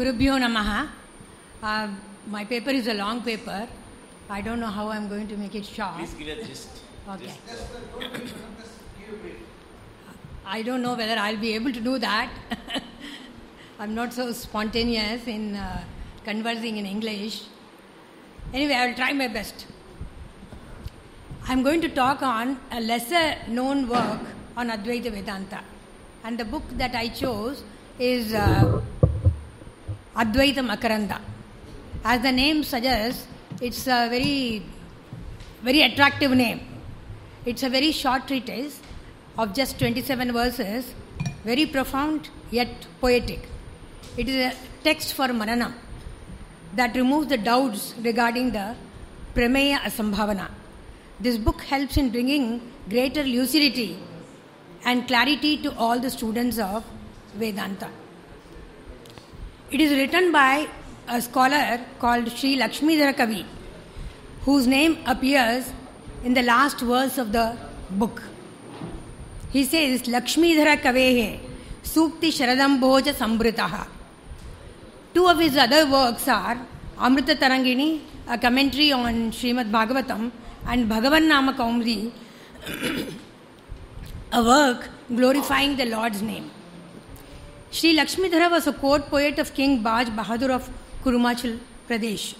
Gurubhyo Namaha. Uh, my paper is a long paper. I don't know how I'm going to make it short. Please give a gist. Okay. I don't know whether I'll be able to do that. I'm not so spontaneous in uh, conversing in English. Anyway, I will try my best. I'm going to talk on a lesser known work on Advaita Vedanta. And the book that I chose is uh, Advaita Makaranda. As the name suggests, it's a very, very attractive name. It's a very short treatise of just 27 verses, very profound yet poetic. It is a text for Mananam that removes the doubts regarding the Prameya Asambhavana. This book helps in bringing greater lucidity and clarity to all the students of Vedanta. It is written by a scholar called Sri Lakshmidhara Kavi, whose name appears in the last verse of the book. He says, Lakshmidhara Kavehe Sukti Sharadambhoja Sambritaha. Two of his other works are Amrita Tarangini, a commentary on Srimad Bhagavatam, and Bhagavan Nama Kaumudi, a work glorifying the Lord's name. Sri Lakshmidhara was a court poet of King Baj Bahadur of Kurumachal Pradesh.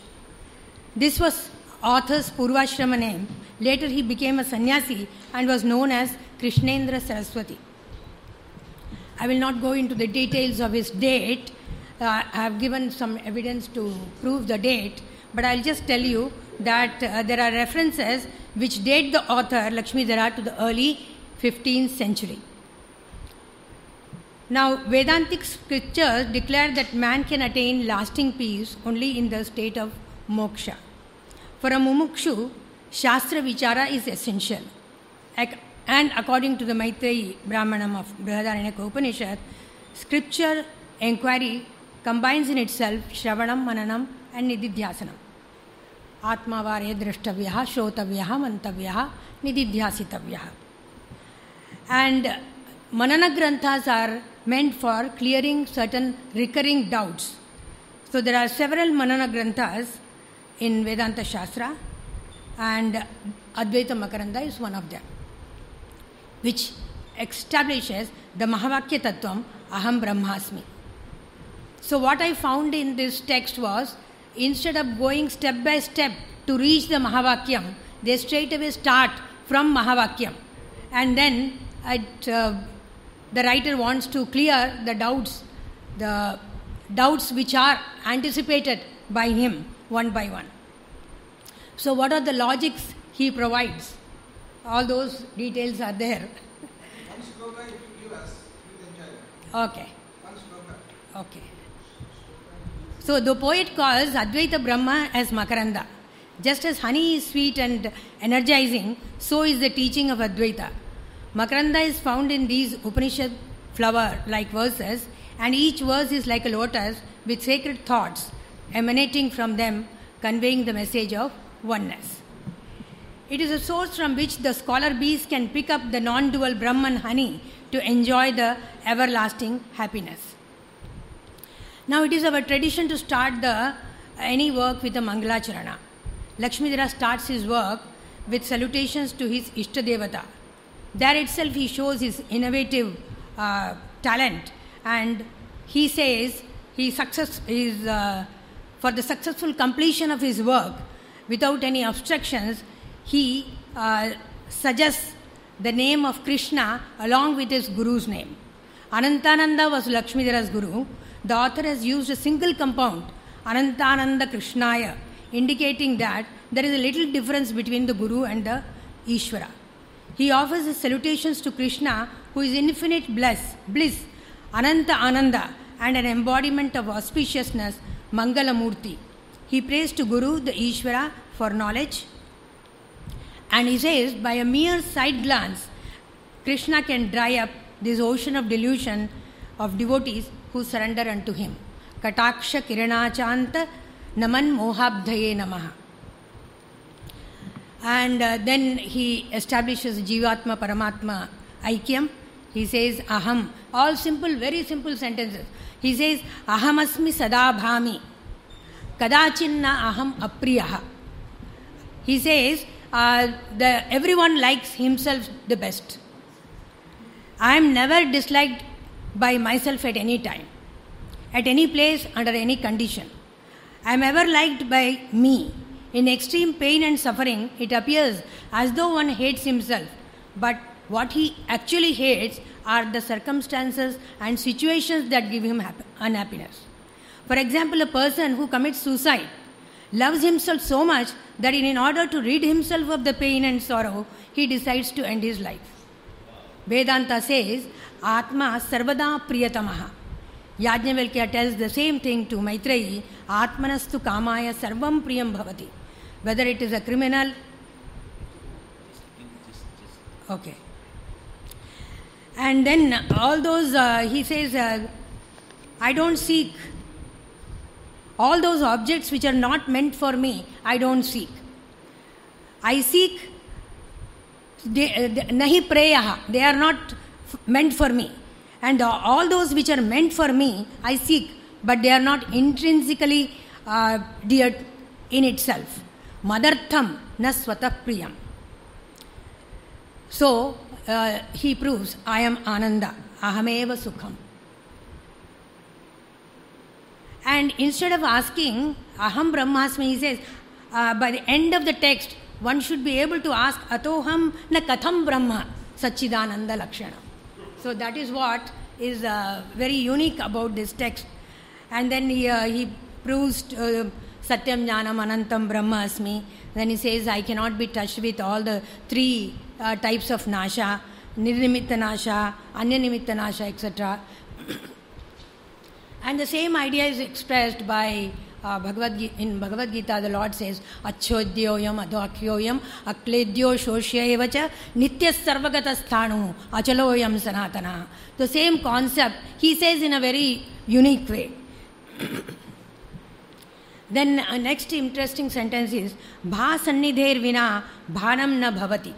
This was author's Purvashrama name. Later he became a sannyasi and was known as Krishnendra Saraswati. I will not go into the details of his date. Uh, I have given some evidence to prove the date, but I'll just tell you that uh, there are references which date the author Lakshmidhara to the early 15th century. Now, Vedantic scriptures declare that man can attain lasting peace only in the state of moksha. For a mumukshu, Shastra Vichara is essential. And according to the Maitreyi Brahmanam of Brihadaranyaka Upanishad, scripture inquiry combines in itself Shravanam, Mananam, and Nididhyasanam. आत्मावारे द्रष्टव्यः श्रोतव्यः मन्तव्यः निदिध्यासितव्यः and manana granthas are meant for clearing certain recurring doubts so there are several manana granthas in vedanta shastra and advaita makaranda is one of them which establishes the mahavakya tattvam aham brahmasmi so what i found in this text was instead of going step by step to reach the Mahavakyam, they straight away start from Mahavakyam. And then it, uh, the writer wants to clear the doubts, the doubts which are anticipated by him one by one. So, what are the logics he provides? All those details are there. Okay. Okay. So the poet calls Advaita Brahma as Makaranda. Just as honey is sweet and energizing, so is the teaching of Advaita. Makaranda is found in these Upanishad flower like verses, and each verse is like a lotus with sacred thoughts emanating from them, conveying the message of oneness. It is a source from which the scholar bees can pick up the non dual Brahman honey to enjoy the everlasting happiness. Now it is our tradition to start the any work with a Mangalacharana. Lakshmidhara starts his work with salutations to his Ishtadevata. There itself he shows his innovative uh, talent and he says he success is uh, for the successful completion of his work without any obstructions he uh, suggests the name of Krishna along with his guru's name. Anantananda was Lakshmidhara's guru the author has used a single compound, Anantananda Krishnaya, indicating that there is a little difference between the Guru and the Ishvara. He offers his salutations to Krishna, who is infinite bliss, bliss, Ananta Ananda, and an embodiment of auspiciousness, Mangalamurti. He prays to Guru, the Ishvara, for knowledge. And he says, by a mere side glance, Krishna can dry up this ocean of delusion of devotees who surrender unto him. Kataksha Kiranachanta Naman Mohabdhaye Namaha. And uh, then he establishes Jivatma Paramatma Aikyam He says aham. All simple, very simple sentences. He says aham ahamasmi sadabhami. Kadachinna aham apriyaha. He says uh, the, everyone likes himself the best. I am never disliked by myself at any time, at any place, under any condition. I am ever liked by me. In extreme pain and suffering, it appears as though one hates himself, but what he actually hates are the circumstances and situations that give him unhappiness. For example, a person who commits suicide loves himself so much that in order to rid himself of the pain and sorrow, he decides to end his life. Vedanta says, Atma sarvada priyatamaha. Yajnavalkya tells the same thing to Maitreyi, Atmanastu kamaya sarvam priyam bhavati. Whether it is a criminal, okay. And then all those, uh, he says, uh, I don't seek all those objects which are not meant for me, I don't seek. I seek nahi preyaha, they are not meant for me. And all those which are meant for me, I seek, but they are not intrinsically uh, dear in itself. Madartham na swatah priyam. So uh, he proves, I am Ananda, ahameva sukham. And instead of asking Aham Brahmasmi, he says, uh, by the end of the text, one should be able to ask Atoham na Katham Brahma Sachidananda Lakshana. So that is what is uh, very unique about this text. And then he, proves Satyam Jnanam Anantam Brahma Asmi. Then he says, I cannot be touched with all the three uh, types of Nasha, Nirnimitta Nasha, Anyanimitya Nasha, etc. And the same idea is expressed by uh, Bhagavad Gita, in Bhagavad Gita, the Lord says, Acchodyoyam adhakyoyam akledyo shoshyevacha nitya sarvagata sthanu achaloyam sanatana. The same concept, he says in a very unique way. Then uh, next interesting sentence is, Bha sannidher vina bhanam na bhavati.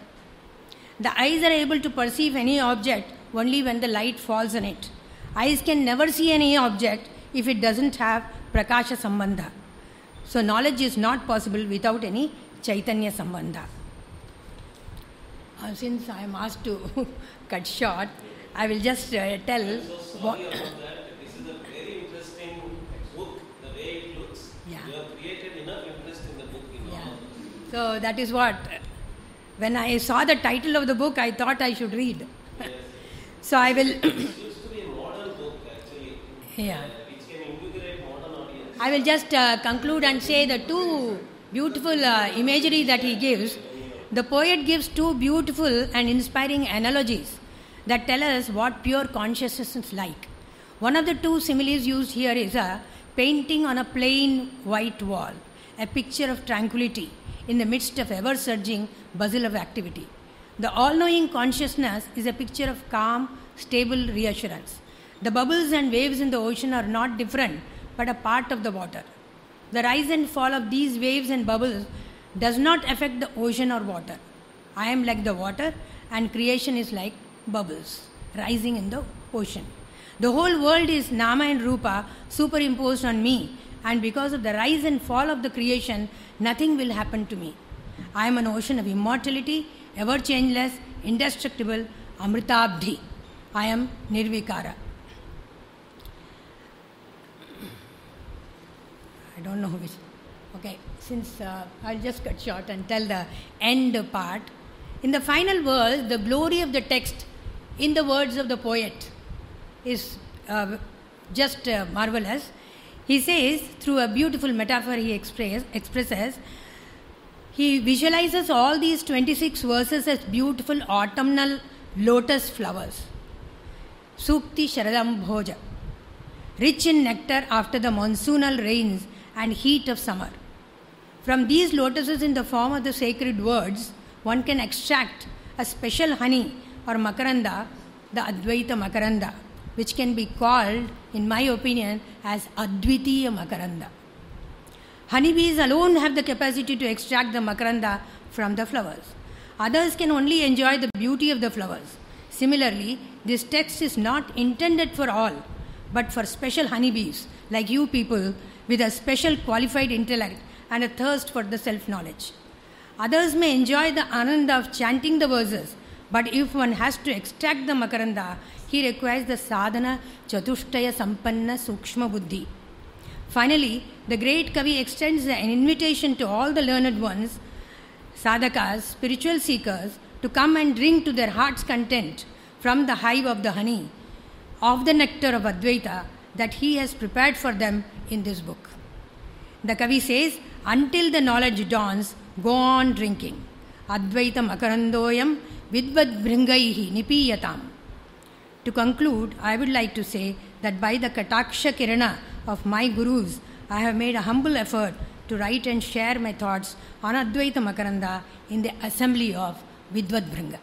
The eyes are able to perceive any object only when the light falls on it. Eyes can never see any object if it doesn't have prakasha sambandha. So knowledge is not possible without any chaitanya sambandha. Uh, since I am asked to cut short, I will just uh, tell. what. this is a very interesting book, the way it looks. Yeah. You enough interest in the book. You know. yeah. So that is what. When I saw the title of the book, I thought I should read. Yes. so I will. Yeah. I will just uh, conclude and say the two beautiful uh, imagery that he gives. The poet gives two beautiful and inspiring analogies that tell us what pure consciousness is like. One of the two similes used here is a painting on a plain white wall, a picture of tranquility in the midst of ever surging bustle of activity. The all knowing consciousness is a picture of calm, stable reassurance. The bubbles and waves in the ocean are not different but a part of the water. The rise and fall of these waves and bubbles does not affect the ocean or water. I am like the water and creation is like bubbles rising in the ocean. The whole world is Nama and Rupa superimposed on me, and because of the rise and fall of the creation, nothing will happen to me. I am an ocean of immortality, ever changeless, indestructible, Amritabdhi. I am Nirvikara. I don't know which. Okay, since uh, I'll just cut short and tell the end part. In the final verse, the glory of the text, in the words of the poet, is uh, just uh, marvelous. He says, through a beautiful metaphor, he express, expresses, he visualizes all these 26 verses as beautiful autumnal lotus flowers. Sukti Sharadam Bhoja, rich in nectar after the monsoonal rains and heat of summer. From these lotuses in the form of the sacred words, one can extract a special honey or makaranda, the Advaita makaranda, which can be called, in my opinion, as Advitiya makaranda. Honeybees alone have the capacity to extract the makaranda from the flowers. Others can only enjoy the beauty of the flowers. Similarly, this text is not intended for all, but for special honeybees like you people with a special qualified intellect and a thirst for the self knowledge. Others may enjoy the ananda of chanting the verses, but if one has to extract the makaranda, he requires the sadhana chatushtaya sampanna sukshma buddhi. Finally, the great Kavi extends an invitation to all the learned ones, sadhakas, spiritual seekers, to come and drink to their heart's content from the hive of the honey, of the nectar of Advaita that he has prepared for them in this book. The Kavi says, until the knowledge dawns, go on drinking. Advaita makarandoyam vidvad bhringaihi nipiyatam. To conclude, I would like to say that by the Kataksha Kirana of my gurus, I have made a humble effort to write and share my thoughts on Advaita Makaranda in the assembly of Vidvad Bhringa.